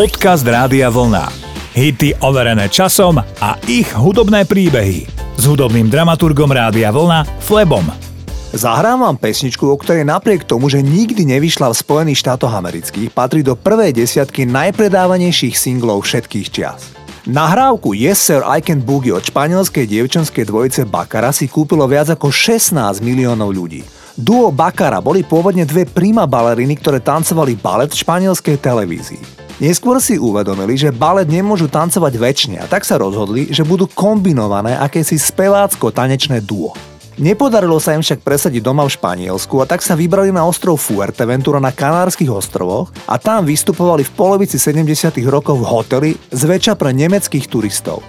Podcast Rádia Vlna. Hity overené časom a ich hudobné príbehy. S hudobným dramaturgom Rádia Vlna Flebom. Zahrám vám pesničku, o ktorej napriek tomu, že nikdy nevyšla v Spojených štátoch amerických, patrí do prvej desiatky najpredávanejších singlov všetkých čias. Nahrávku Yes Sir I Can Boogie od španielskej dievčanskej dvojice Bakara si kúpilo viac ako 16 miliónov ľudí. Duo Bakara boli pôvodne dve prima baleriny, ktoré tancovali balet v španielskej televízii. Neskôr si uvedomili, že balet nemôžu tancovať väčšine a tak sa rozhodli, že budú kombinované akési spevácko-tanečné duo. Nepodarilo sa im však presadiť doma v Španielsku a tak sa vybrali na ostrov Fuerteventura na Kanárskych ostrovoch a tam vystupovali v polovici 70. rokov v hoteli zväčša pre nemeckých turistov.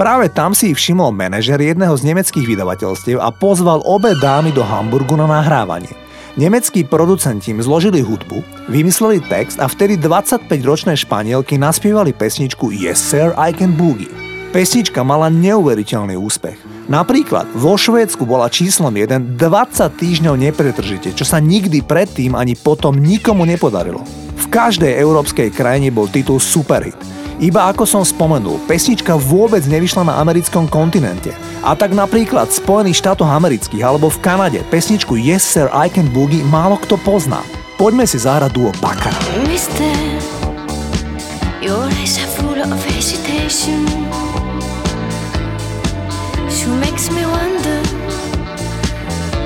Práve tam si ich všimol manažer jedného z nemeckých vydavateľstiev a pozval obe dámy do Hamburgu na nahrávanie. Nemeckí producenti im zložili hudbu, vymysleli text a vtedy 25-ročné Španielky naspievali pesničku Yes Sir, I Can Boogie. Pesnička mala neuveriteľný úspech. Napríklad vo Švédsku bola číslom 1 20 týždňov nepretržite, čo sa nikdy predtým ani potom nikomu nepodarilo. V každej európskej krajine bol titul superhit – iba ako som spomenul, pesnička vôbec nevyšla na americkom kontinente. A tak napríklad v Spojených štátoch amerických alebo v Kanade pesničku Yes Sir I Can Boogie málo kto pozná. Poďme si zahrať duo Bakara.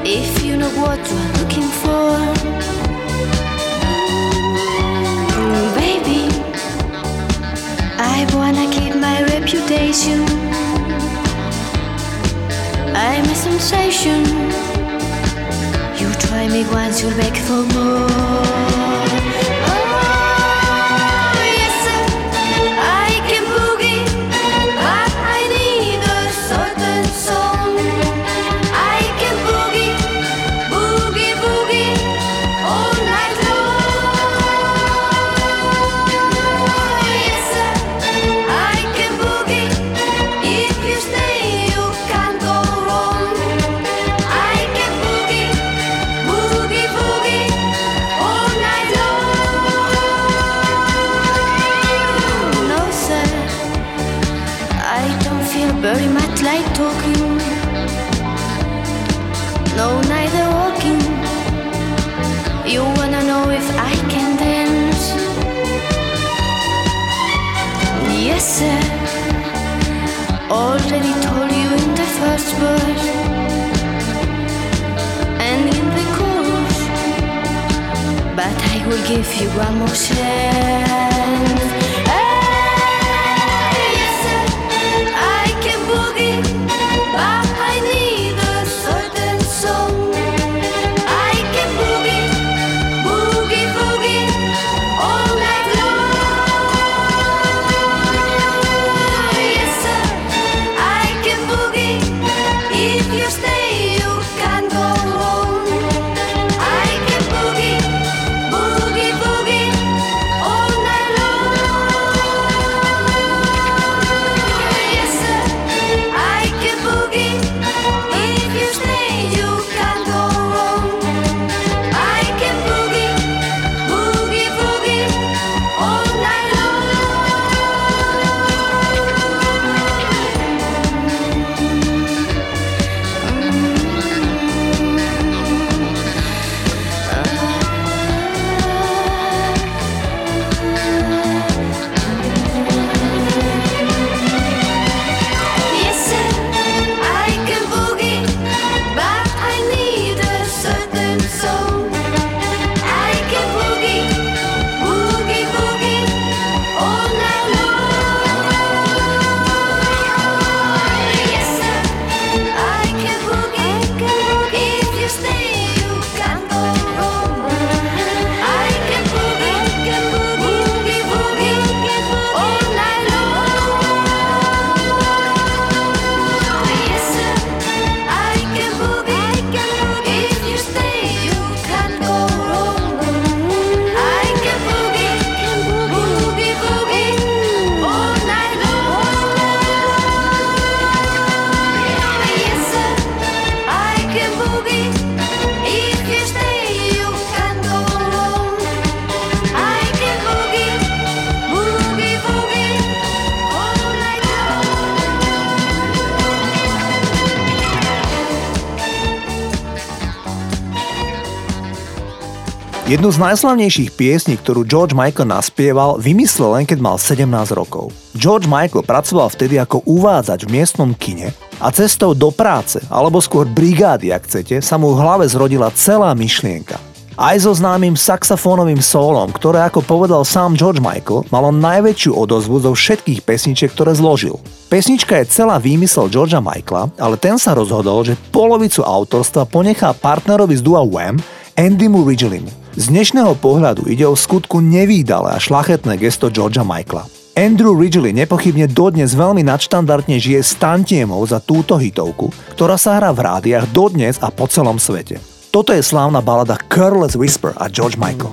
If you know what you're looking for reputation. I'm a sensation. You try me once, you'll beg for more. if I can dance. Yes, sir. Already told you in the first verse and in the chorus, but I will give you one more chance. Jednu z najslavnejších piesní, ktorú George Michael naspieval, vymyslel len keď mal 17 rokov. George Michael pracoval vtedy ako uvádzač v miestnom kine a cestou do práce, alebo skôr brigády, ak chcete, sa mu v hlave zrodila celá myšlienka. Aj so známym saxofónovým sólom, ktoré ako povedal sám George Michael, malo najväčšiu odozvu zo všetkých pesničiek, ktoré zložil. Pesnička je celá výmysel Georgea Michaela, ale ten sa rozhodol, že polovicu autorstva ponechá partnerovi z dua Wham, Andymu Ridgelymu. Z dnešného pohľadu ide o skutku nevýdale a šlachetné gesto Georgia Michaela. Andrew Ridgely nepochybne dodnes veľmi nadštandardne žije s tantiemou za túto hitovku, ktorá sa hrá v rádiách dodnes a po celom svete. Toto je slávna balada Careless Whisper a George Michael.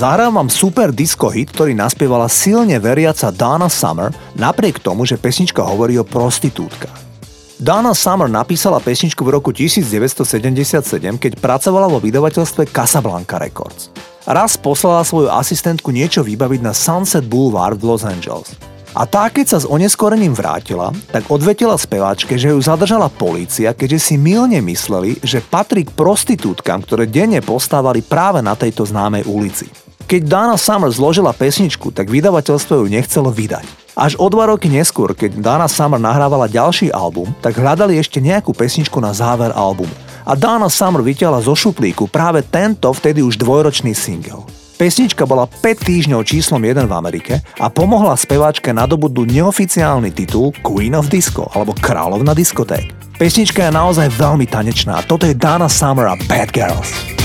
Zahrávam vám super disco hit, ktorý naspievala silne veriaca Donna Summer, napriek tomu, že pesnička hovorí o prostitútkach. Donna Summer napísala pesničku v roku 1977, keď pracovala vo vydavateľstve Casablanca Records. Raz poslala svoju asistentku niečo vybaviť na Sunset Boulevard v Los Angeles. A tá, keď sa s oneskorením vrátila, tak odvetila speváčke, že ju zadržala polícia, keďže si milne mysleli, že patrí k prostitútkam, ktoré denne postávali práve na tejto známej ulici. Keď Dana Summer zložila pesničku, tak vydavateľstvo ju nechcelo vydať. Až o dva roky neskôr, keď Dana Summer nahrávala ďalší album, tak hľadali ešte nejakú pesničku na záver albumu. A Dana Summer vyťala zo šuplíku práve tento vtedy už dvojročný single. Pesnička bola 5 týždňov číslom 1 v Amerike a pomohla speváčke nadobudnúť neoficiálny titul Queen of Disco alebo Kráľovna diskoték. Pesnička je naozaj veľmi tanečná toto je Dana Summer a Bad Girls.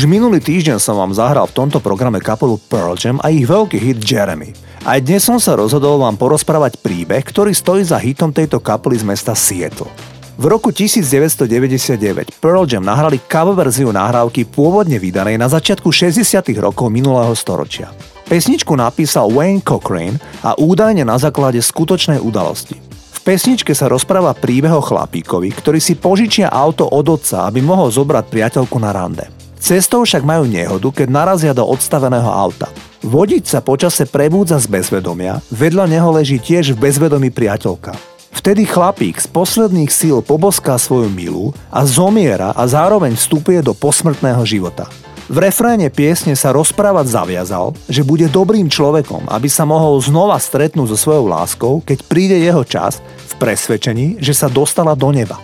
Už minulý týždeň som vám zahral v tomto programe kapelu Pearl Jam a ich veľký hit Jeremy. Aj dnes som sa rozhodol vám porozprávať príbeh, ktorý stojí za hitom tejto kapely z mesta Seattle. V roku 1999 Pearl Jam nahrali cover verziu nahrávky pôvodne vydanej na začiatku 60. rokov minulého storočia. Pesničku napísal Wayne Cochrane a údajne na základe skutočnej udalosti V pesničke sa rozpráva príbeh o chlapíkovi, ktorý si požičia auto od otca, aby mohol zobrať priateľku na rande. Cestou však majú nehodu, keď narazia do odstaveného auta. Vodič sa počase prebúdza z bezvedomia, vedľa neho leží tiež v bezvedomí priateľka. Vtedy chlapík z posledných síl poboská svoju milú a zomiera a zároveň vstupuje do posmrtného života. V refréne piesne sa rozprávať zaviazal, že bude dobrým človekom, aby sa mohol znova stretnúť so svojou láskou, keď príde jeho čas v presvedčení, že sa dostala do neba.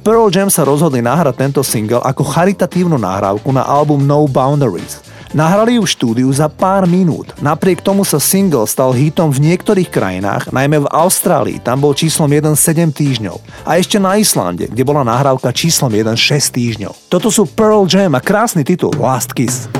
Pearl Jam sa rozhodli nahrať tento single ako charitatívnu nahrávku na album No Boundaries – Nahrali ju v štúdiu za pár minút. Napriek tomu sa single stal hitom v niektorých krajinách, najmä v Austrálii, tam bol číslom 1 7 týždňov. A ešte na Islande, kde bola nahrávka číslom 1 6 týždňov. Toto sú Pearl Jam a krásny titul Last Kiss.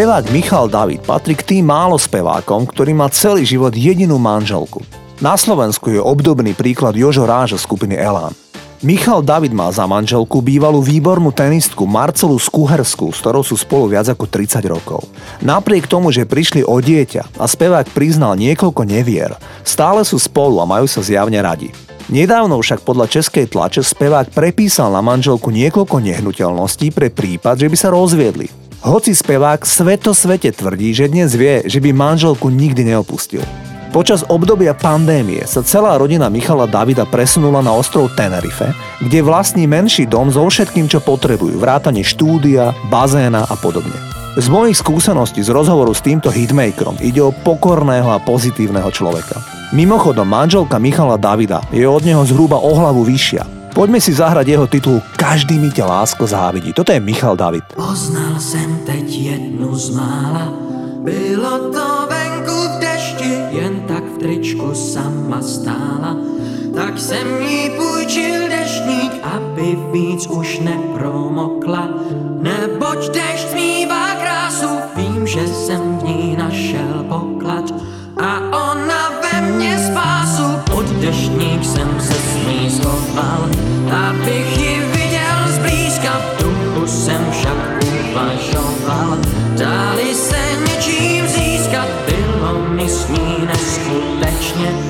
Spevák Michal David patrí k tým málo spevákom, ktorý má celý život jedinú manželku. Na Slovensku je obdobný príklad Jožo Ráža skupiny Elán. Michal David má za manželku bývalú výbornú tenistku Marcelu Skuherskú, s ktorou sú spolu viac ako 30 rokov. Napriek tomu, že prišli o dieťa a spevák priznal niekoľko nevier, stále sú spolu a majú sa zjavne radi. Nedávno však podľa českej tlače spevák prepísal na manželku niekoľko nehnuteľností pre prípad, že by sa rozviedli. Hoci spevák sveto svete tvrdí, že dnes vie, že by manželku nikdy neopustil. Počas obdobia pandémie sa celá rodina Michala Davida presunula na ostrov Tenerife, kde vlastní menší dom so všetkým, čo potrebujú, vrátane štúdia, bazéna a podobne. Z mojich skúseností z rozhovoru s týmto hitmakerom ide o pokorného a pozitívneho človeka. Mimochodom, manželka Michala Davida je od neho zhruba o hlavu vyššia Poďme si zahrať jeho titul Každý mi ťa lásko závidí. Toto je Michal David. Poznal jsem teď jednu z mála, bylo to venku v dešti, jen tak v tričku sama stála. Tak jsem jí půjčil deštník, aby víc už nepromokla. Neboť dešť smívá krásu, vím, že jsem v ní našel poklad. A deštník jsem se s ní schoval, abych ji viděl zblízka, v duchu jsem však uvažoval. Dali se něčím získat, bylo mi s ní neskutečně,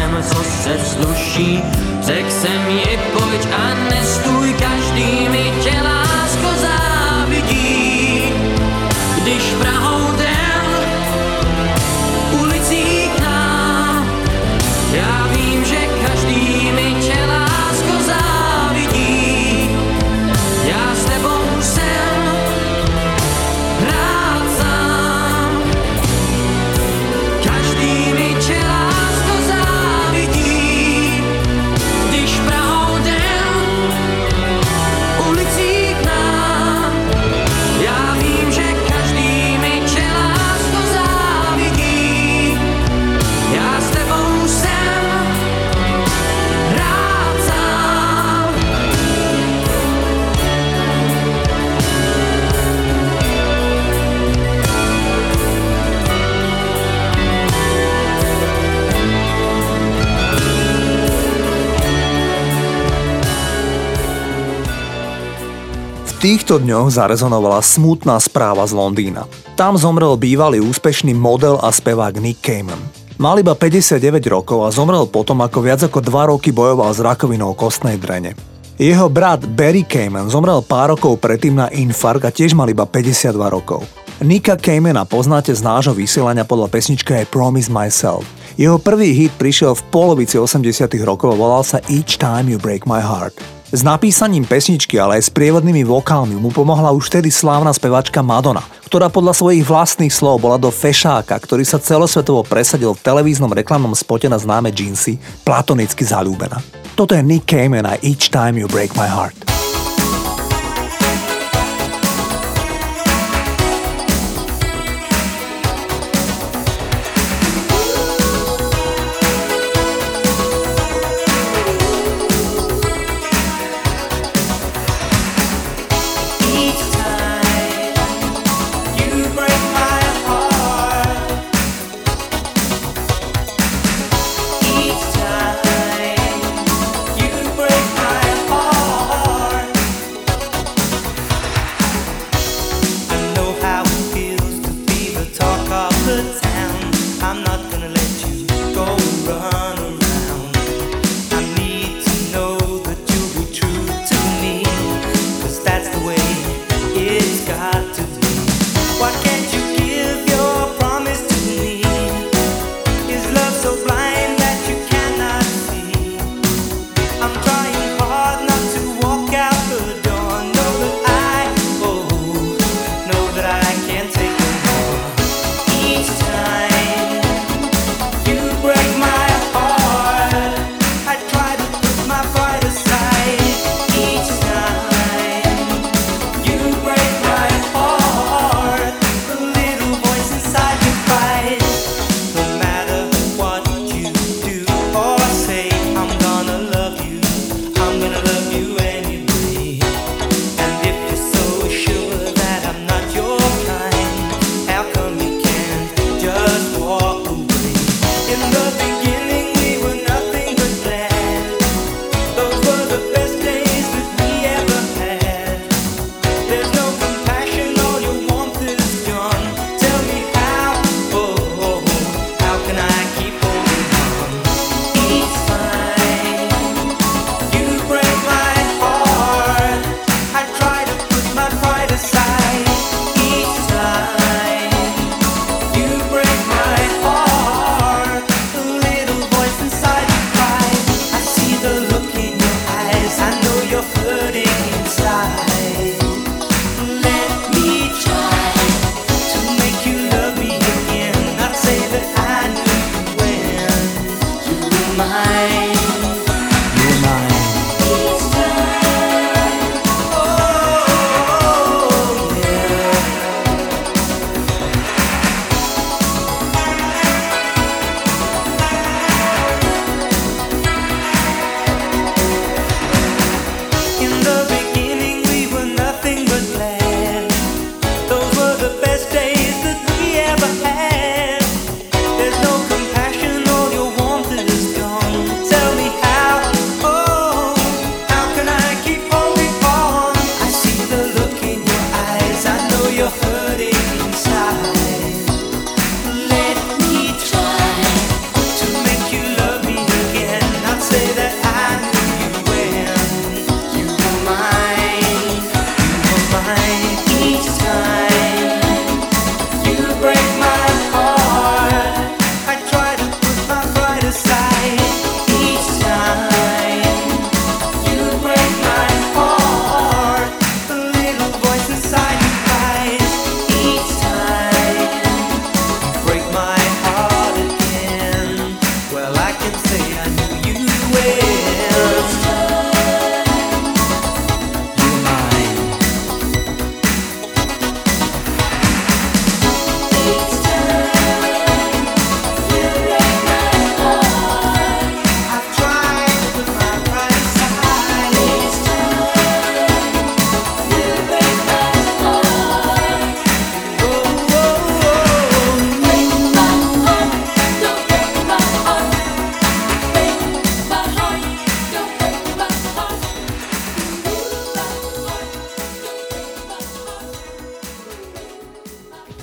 jsem, co se sluší. Řekl jsem ji, pojď týchto dňoch zarezonovala smutná správa z Londýna. Tam zomrel bývalý úspešný model a spevák Nick Cayman. Mal iba 59 rokov a zomrel potom, ako viac ako 2 roky bojoval s rakovinou kostnej drene. Jeho brat Barry Cayman zomrel pár rokov predtým na infarkt a tiež mal iba 52 rokov. Nika Caymana poznáte z nášho vysielania podľa pesničky I Promise Myself. Jeho prvý hit prišiel v polovici 80 rokov a volal sa Each Time You Break My Heart. S napísaním pesničky, ale aj s prievodnými vokálmi mu pomohla už vtedy slávna spevačka Madonna, ktorá podľa svojich vlastných slov bola do fešáka, ktorý sa celosvetovo presadil v televíznom reklamnom spote na známe džínsy, platonicky zalúbená. Toto je Nick Cayman a Each Time You Break My Heart.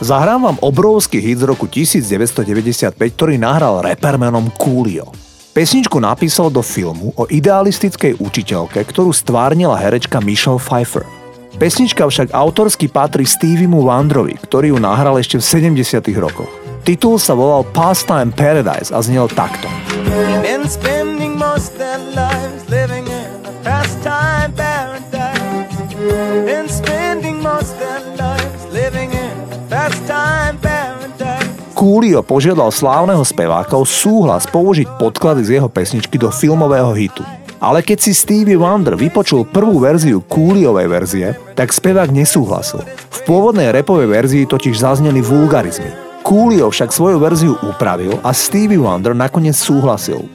Zahrám vám obrovský hit z roku 1995, ktorý nahral reper menom Coolio. Pesničku napísal do filmu o idealistickej učiteľke, ktorú stvárnila herečka Michelle Pfeiffer. Pesnička však autorsky patrí Stevie Wonderovi, ktorý ju nahral ešte v 70 rokoch. Titul sa volal Pastime Paradise a znel takto. Been spending most their lives Coolio požiadal slávneho speváka o súhlas použiť podklady z jeho pesničky do filmového hitu. Ale keď si Stevie Wonder vypočul prvú verziu Cooliovej verzie, tak spevák nesúhlasil. V pôvodnej repovej verzii totiž zazneli vulgarizmy. Coolio však svoju verziu upravil a Stevie Wonder nakoniec súhlasil.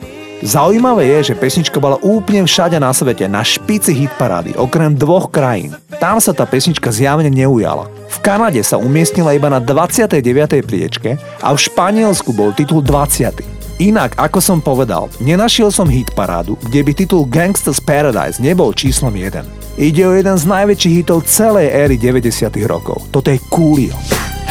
Zaujímavé je, že pesnička bola úplne všade na svete, na špici hitparády, okrem dvoch krajín. Tam sa tá pesnička zjavne neujala. V Kanade sa umiestnila iba na 29. priečke a v Španielsku bol titul 20. Inak, ako som povedal, nenašiel som hit parádu, kde by titul Gangsta's Paradise nebol číslom 1. Ide o jeden z najväčších hitov celej éry 90 rokov. Toto je Coolio.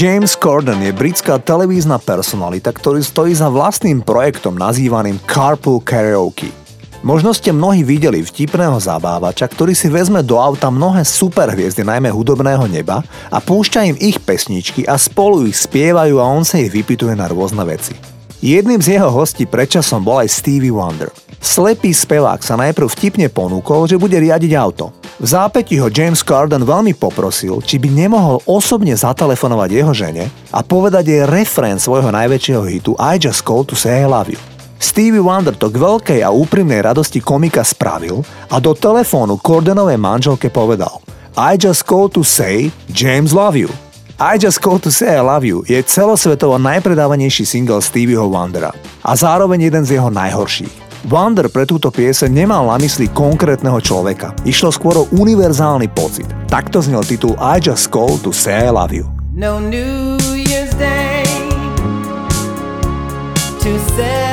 James Corden je britská televízna personalita, ktorý stojí za vlastným projektom nazývaným Carpool Karaoke. Možno ste mnohí videli vtipného zabávača, ktorý si vezme do auta mnohé superhviezdy, najmä hudobného neba a púšťa im ich pesničky a spolu ich spievajú a on sa ich vypituje na rôzne veci. Jedným z jeho hostí predčasom bol aj Stevie Wonder. Slepý spevák sa najprv vtipne ponúkol, že bude riadiť auto. V zápäti ho James Carden veľmi poprosil, či by nemohol osobne zatelefonovať jeho žene a povedať jej refrén svojho najväčšieho hitu I Just Call to Say I Love You. Stevie Wonder to k veľkej a úprimnej radosti komika spravil a do telefónu Cordenovej manželke povedal I just call to say James love you. I Just Call to Say I Love You je celosvetovo najpredávanejší single Stevieho Wondera a zároveň jeden z jeho najhorších. Wonder pre túto piese nemal na mysli konkrétneho človeka. Išlo skôr o univerzálny pocit. Takto znel titul I Just Call to Say I Love You. No New Year's Day to celebrate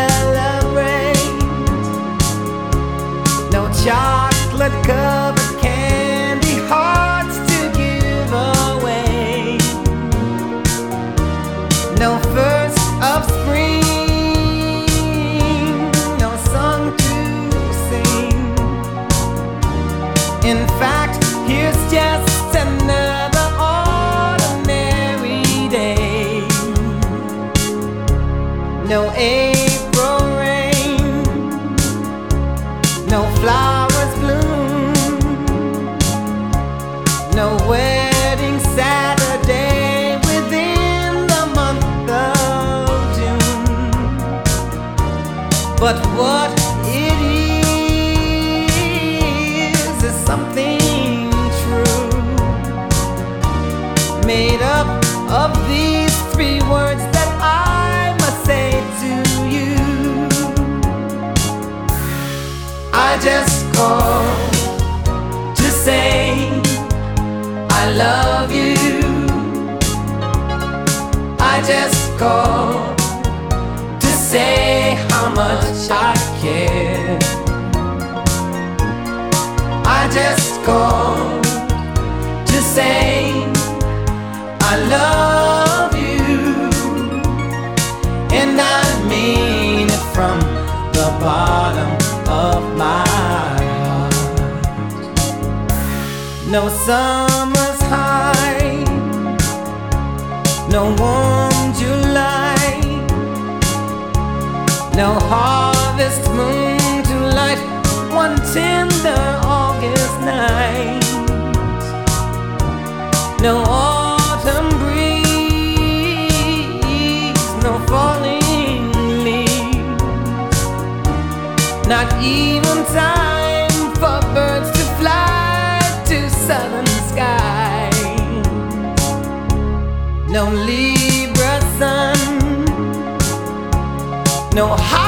just call to say how much I care. I just call to say I love you, and I mean it from the bottom of my heart. No summer's high, no warm no harvest moon to light one tender August night. No autumn breeze, no falling leaves. Not even time for birds to fly to southern skies. No Libra no Halloween,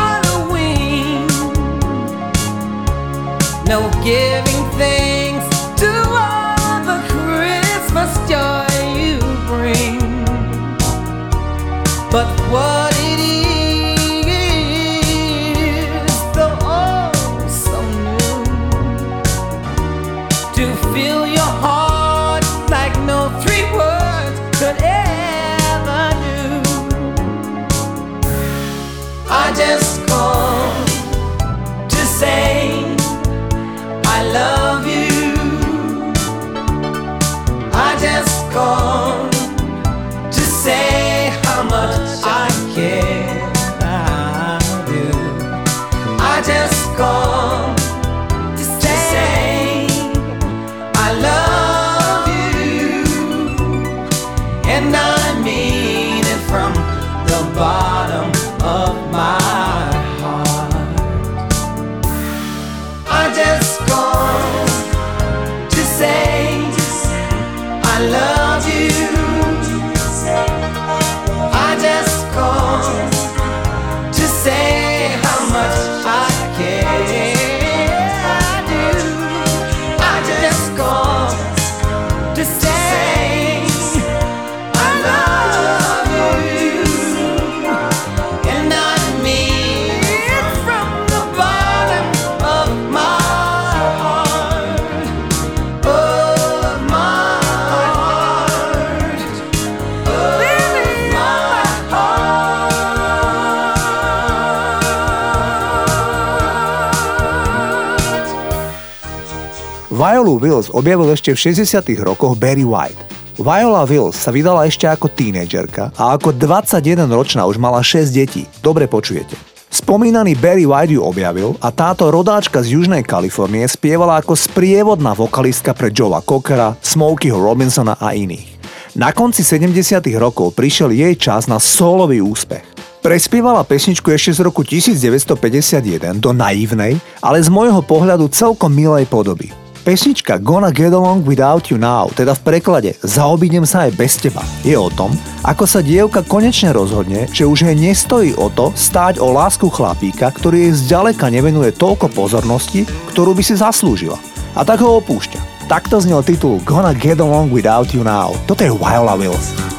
Viola Wills objavil ešte v 60 rokoch Barry White. Viola Wills sa vydala ešte ako tínedžerka a ako 21-ročná už mala 6 detí. Dobre počujete. Spomínaný Barry White ju objavil a táto rodáčka z Južnej Kalifornie spievala ako sprievodná vokalistka pre Joea Cockera, Smokeyho Robinsona a iných. Na konci 70. rokov prišiel jej čas na solový úspech. Prespievala pesničku ešte z roku 1951 do naivnej, ale z môjho pohľadu celkom milej podoby. Pesnička Gonna Get Along Without You Now, teda v preklade Zaobídem sa aj bez teba, je o tom, ako sa dievka konečne rozhodne, že už jej nestojí o to stáť o lásku chlapíka, ktorý jej zďaleka nevenuje toľko pozornosti, ktorú by si zaslúžila. A tak ho opúšťa. Takto znel titul Gonna Get Along Without You Now. Toto je Viola Wills.